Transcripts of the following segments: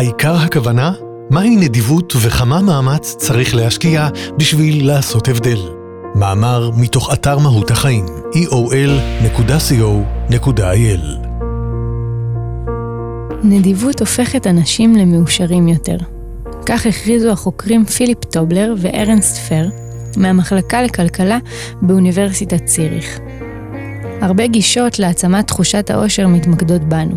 העיקר הכוונה? מהי נדיבות וכמה מאמץ צריך להשקיע בשביל לעשות הבדל? מאמר מתוך אתר מהות החיים, eol.co.il נדיבות הופכת אנשים למאושרים יותר. כך הכריזו החוקרים פיליפ טובלר וארנסט פר מהמחלקה לכלכלה באוניברסיטת ציריך. הרבה גישות להעצמת תחושת העושר מתמקדות בנו.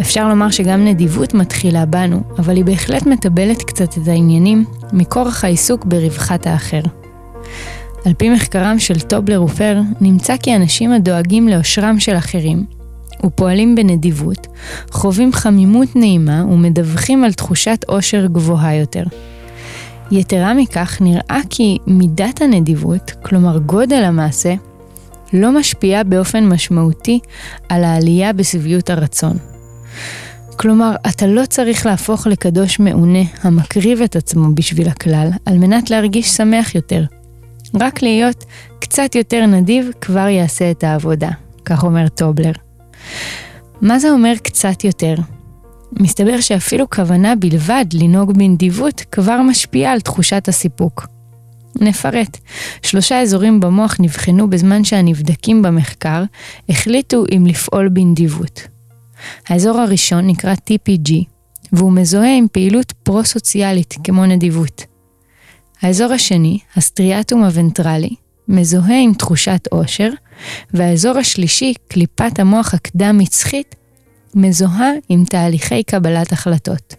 אפשר לומר שגם נדיבות מתחילה בנו, אבל היא בהחלט מטבלת קצת את העניינים מכורח העיסוק ברווחת האחר. על פי מחקרם של טובלר ופר, נמצא כי אנשים הדואגים לאושרם של אחרים, ופועלים בנדיבות, חווים חמימות נעימה ומדווחים על תחושת אושר גבוהה יותר. יתרה מכך, נראה כי מידת הנדיבות, כלומר גודל המעשה, לא משפיעה באופן משמעותי על העלייה בשביעות הרצון. כלומר, אתה לא צריך להפוך לקדוש מעונה המקריב את עצמו בשביל הכלל, על מנת להרגיש שמח יותר. רק להיות קצת יותר נדיב כבר יעשה את העבודה, כך אומר טובלר. מה זה אומר קצת יותר? מסתבר שאפילו כוונה בלבד לנהוג בנדיבות כבר משפיעה על תחושת הסיפוק. נפרט. שלושה אזורים במוח נבחנו בזמן שהנבדקים במחקר החליטו אם לפעול בנדיבות. האזור הראשון נקרא TPG, והוא מזוהה עם פעילות פרו-סוציאלית כמו נדיבות. האזור השני, הסטריאטום הוונטרלי, מזוהה עם תחושת עושר, והאזור השלישי, קליפת המוח הקדם-מצחית, מזוהה עם תהליכי קבלת החלטות.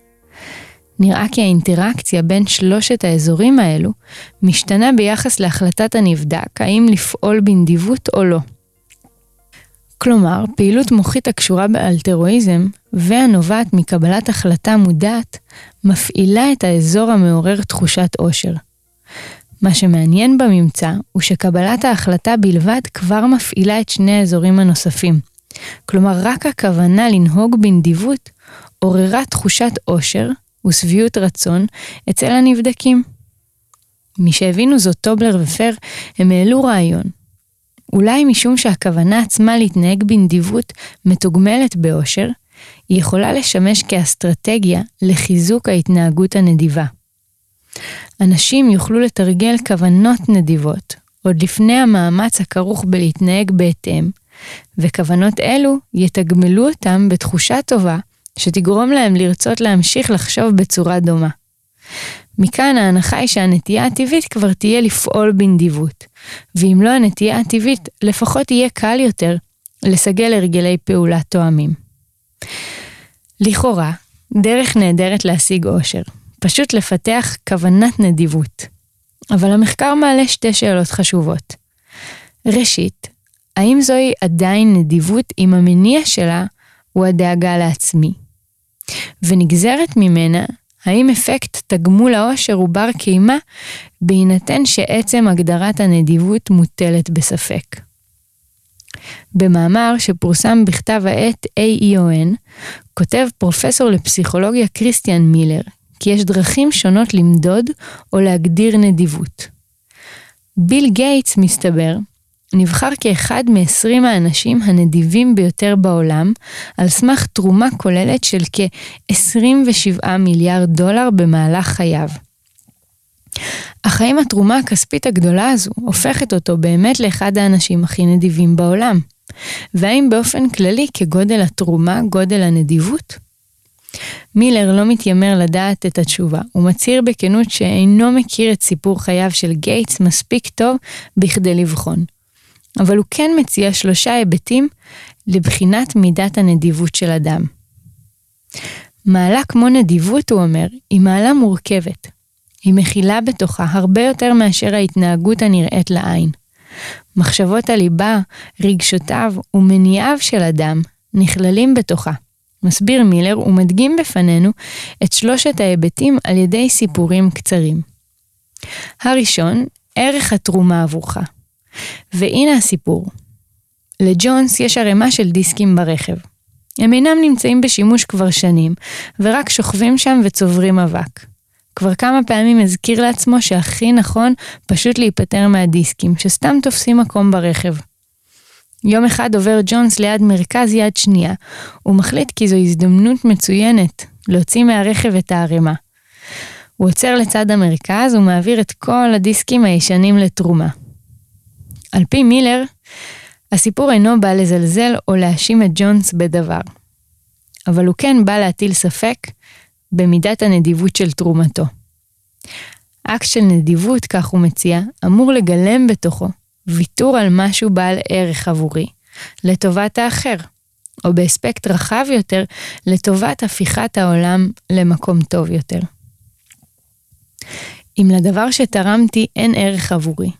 נראה כי האינטראקציה בין שלושת האזורים האלו משתנה ביחס להחלטת הנבדק האם לפעול בנדיבות או לא. כלומר, פעילות מוחית הקשורה באלטרואיזם והנובעת מקבלת החלטה מודעת, מפעילה את האזור המעורר תחושת עושר. מה שמעניין בממצא הוא שקבלת ההחלטה בלבד כבר מפעילה את שני האזורים הנוספים. כלומר, רק הכוונה לנהוג בנדיבות עוררה תחושת עושר ושביעות רצון אצל הנבדקים. משהבינו זאת טובלר ופר, הם העלו רעיון. אולי משום שהכוונה עצמה להתנהג בנדיבות מתוגמלת באושר, היא יכולה לשמש כאסטרטגיה לחיזוק ההתנהגות הנדיבה. אנשים יוכלו לתרגל כוונות נדיבות, עוד לפני המאמץ הכרוך בלהתנהג בהתאם, וכוונות אלו יתגמלו אותם בתחושה טובה, שתגרום להם לרצות להמשיך לחשוב בצורה דומה. מכאן ההנחה היא שהנטייה הטבעית כבר תהיה לפעול בנדיבות, ואם לא הנטייה הטבעית, לפחות יהיה קל יותר לסגל הרגלי פעולה תואמים. לכאורה, דרך נהדרת להשיג אושר, פשוט לפתח כוונת נדיבות. אבל המחקר מעלה שתי שאלות חשובות. ראשית, האם זוהי עדיין נדיבות אם המניע שלה הוא הדאגה לעצמי? ונגזרת ממנה, האם אפקט תגמול העושר הוא בר קיימא, בהינתן שעצם הגדרת הנדיבות מוטלת בספק. במאמר שפורסם בכתב העת AEON, כותב פרופסור לפסיכולוגיה כריסטיאן מילר, כי יש דרכים שונות למדוד או להגדיר נדיבות. ביל גייטס, מסתבר, נבחר כאחד מ-20 האנשים הנדיבים ביותר בעולם, על סמך תרומה כוללת של כ-27 מיליארד דולר במהלך חייו. אך האם התרומה הכספית הגדולה הזו הופכת אותו באמת לאחד האנשים הכי נדיבים בעולם? והאם באופן כללי כגודל התרומה, גודל הנדיבות? מילר לא מתיימר לדעת את התשובה, הוא מצהיר בכנות שאינו מכיר את סיפור חייו של גייטס מספיק טוב בכדי לבחון. אבל הוא כן מציע שלושה היבטים לבחינת מידת הנדיבות של אדם. מעלה כמו נדיבות, הוא אומר, היא מעלה מורכבת. היא מכילה בתוכה הרבה יותר מאשר ההתנהגות הנראית לעין. מחשבות הליבה, רגשותיו ומניעיו של אדם נכללים בתוכה. מסביר מילר ומדגים בפנינו את שלושת ההיבטים על ידי סיפורים קצרים. הראשון, ערך התרומה עבורך. והנה הסיפור. לג'ונס יש ערימה של דיסקים ברכב. הם אינם נמצאים בשימוש כבר שנים, ורק שוכבים שם וצוברים אבק. כבר כמה פעמים הזכיר לעצמו שהכי נכון פשוט להיפטר מהדיסקים, שסתם תופסים מקום ברכב. יום אחד עובר ג'ונס ליד מרכז יד שנייה, ומחליט כי זו הזדמנות מצוינת להוציא מהרכב את הערימה. הוא עוצר לצד המרכז ומעביר את כל הדיסקים הישנים לתרומה. על פי מילר, הסיפור אינו בא לזלזל או להאשים את ג'ונס בדבר. אבל הוא כן בא להטיל ספק במידת הנדיבות של תרומתו. אקט של נדיבות, כך הוא מציע, אמור לגלם בתוכו ויתור על משהו בעל ערך עבורי, לטובת האחר, או באספקט רחב יותר, לטובת הפיכת העולם למקום טוב יותר. אם לדבר שתרמתי אין ערך עבורי,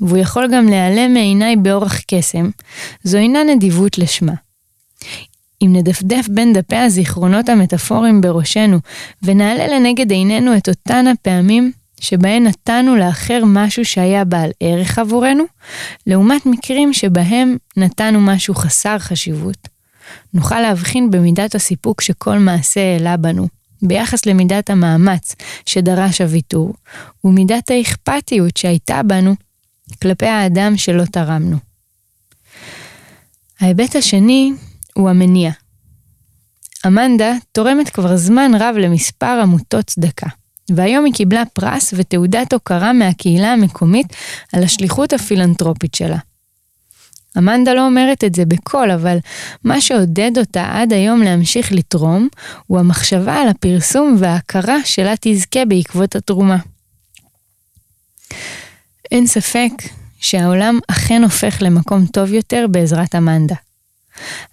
והוא יכול גם להיעלם מעיניי באורח קסם, זו אינה נדיבות לשמה. אם נדפדף בין דפי הזיכרונות המטאפוריים בראשנו, ונעלה לנגד עינינו את אותן הפעמים שבהן נתנו לאחר משהו שהיה בעל ערך עבורנו, לעומת מקרים שבהם נתנו משהו חסר חשיבות, נוכל להבחין במידת הסיפוק שכל מעשה העלה בנו, ביחס למידת המאמץ שדרש הוויתור, ומידת האכפתיות שהייתה בנו כלפי האדם שלא תרמנו. ההיבט השני הוא המניע. אמנדה תורמת כבר זמן רב למספר עמותות צדקה, והיום היא קיבלה פרס ותעודת הוקרה מהקהילה המקומית על השליחות הפילנטרופית שלה. אמנדה לא אומרת את זה בקול, אבל מה שעודד אותה עד היום להמשיך לתרום, הוא המחשבה על הפרסום וההכרה שלה תזכה בעקבות התרומה. אין ספק שהעולם אכן הופך למקום טוב יותר בעזרת אמנדה.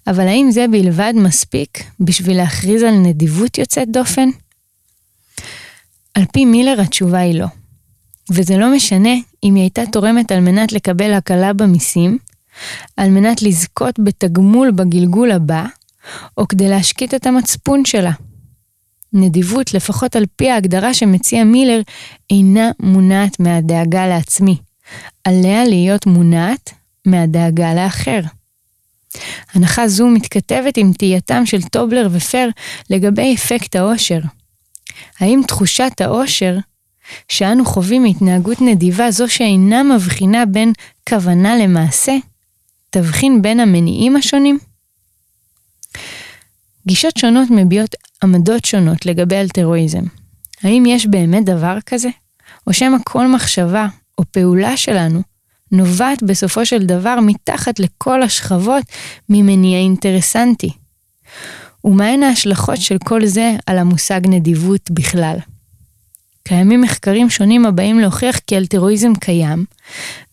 אבל האם זה בלבד מספיק בשביל להכריז על נדיבות יוצאת דופן? על פי מילר התשובה היא לא. וזה לא משנה אם היא הייתה תורמת על מנת לקבל הקלה במיסים, על מנת לזכות בתגמול בגלגול הבא, או כדי להשקיט את המצפון שלה. נדיבות, לפחות על פי ההגדרה שמציע מילר, אינה מונעת מהדאגה לעצמי. עליה להיות מונעת מהדאגה לאחר. הנחה זו מתכתבת עם תהייתם של טובלר ופר לגבי אפקט העושר. האם תחושת העושר שאנו חווים מהתנהגות נדיבה זו שאינה מבחינה בין כוונה למעשה, תבחין בין המניעים השונים? גישות שונות מביעות עמדות שונות לגבי אלטרואיזם. האם יש באמת דבר כזה? או שמא כל מחשבה או פעולה שלנו נובעת בסופו של דבר מתחת לכל השכבות ממניע אינטרסנטי. ומהן ההשלכות של כל זה על המושג נדיבות בכלל. קיימים מחקרים שונים הבאים להוכיח כי אלטרואיזם קיים,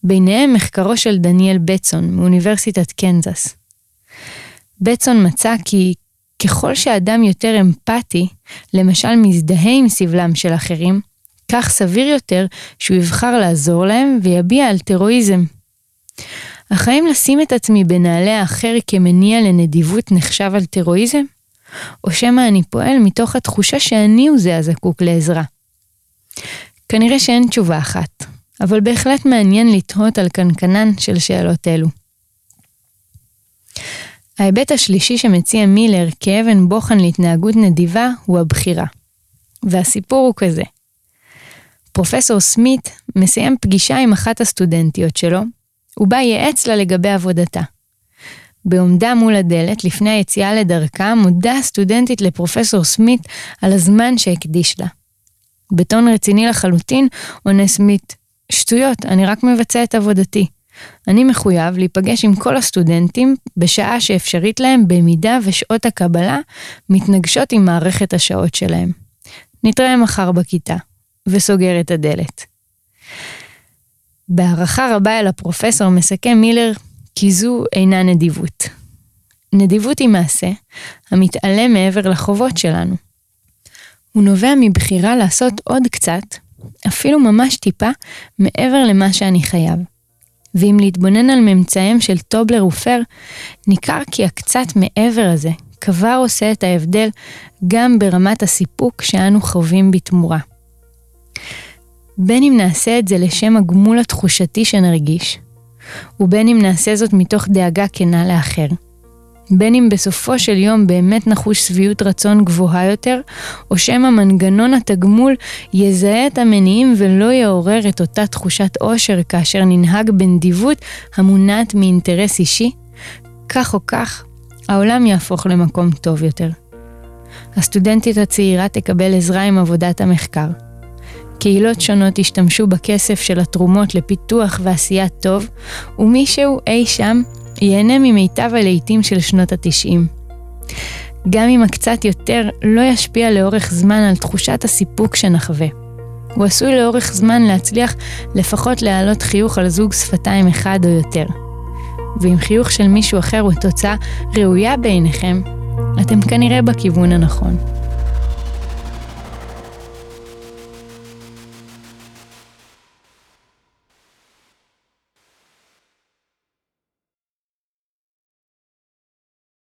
ביניהם מחקרו של דניאל בטסון מאוניברסיטת קנזס. בטסון מצא כי ככל שאדם יותר אמפתי, למשל מזדהה עם סבלם של אחרים, כך סביר יותר שהוא יבחר לעזור להם ויביע אלטרואיזם. אך האם לשים את עצמי בנעלי האחר כמניע לנדיבות נחשב אלטרואיזם? או שמא אני פועל מתוך התחושה שאני הוא זה הזקוק לעזרה? כנראה שאין תשובה אחת, אבל בהחלט מעניין לתהות על קנקנן של שאלות אלו. ההיבט השלישי שמציע מילר כאבן בוחן להתנהגות נדיבה הוא הבחירה. והסיפור הוא כזה. פרופסור סמית מסיים פגישה עם אחת הסטודנטיות שלו, ובה ייעץ לה לגבי עבודתה. בעומדה מול הדלת, לפני היציאה לדרכה, מודה הסטודנטית לפרופסור סמית על הזמן שהקדיש לה. בטון רציני לחלוטין, עונה סמית, שטויות, אני רק מבצע את עבודתי. אני מחויב להיפגש עם כל הסטודנטים בשעה שאפשרית להם במידה ושעות הקבלה מתנגשות עם מערכת השעות שלהם. נתראה מחר בכיתה. וסוגר את הדלת. בהערכה רבה אל הפרופסור מסכם מילר כי זו אינה נדיבות. נדיבות היא מעשה המתעלם מעבר לחובות שלנו. הוא נובע מבחירה לעשות עוד קצת, אפילו ממש טיפה, מעבר למה שאני חייב. ואם להתבונן על ממצאיהם של טובלר ופר, ניכר כי הקצת מעבר הזה כבר עושה את ההבדל גם ברמת הסיפוק שאנו חווים בתמורה. בין אם נעשה את זה לשם הגמול התחושתי שנרגיש, ובין אם נעשה זאת מתוך דאגה כנה לאחר. בין אם בסופו של יום באמת נחוש שביעות רצון גבוהה יותר, או שמא מנגנון התגמול יזהה את המניעים ולא יעורר את אותה תחושת עושר כאשר ננהג בנדיבות המונעת מאינטרס אישי, כך או כך, העולם יהפוך למקום טוב יותר. הסטודנטית הצעירה תקבל עזרה עם עבודת המחקר. קהילות שונות ישתמשו בכסף של התרומות לפיתוח ועשיית טוב, ומישהו אי שם ייהנה ממיטב הלהיטים של שנות התשעים. גם אם הקצת יותר לא ישפיע לאורך זמן על תחושת הסיפוק שנחווה. הוא עשוי לאורך זמן להצליח לפחות להעלות חיוך על זוג שפתיים אחד או יותר. ואם חיוך של מישהו אחר הוא תוצאה ראויה בעיניכם, אתם כנראה בכיוון הנכון.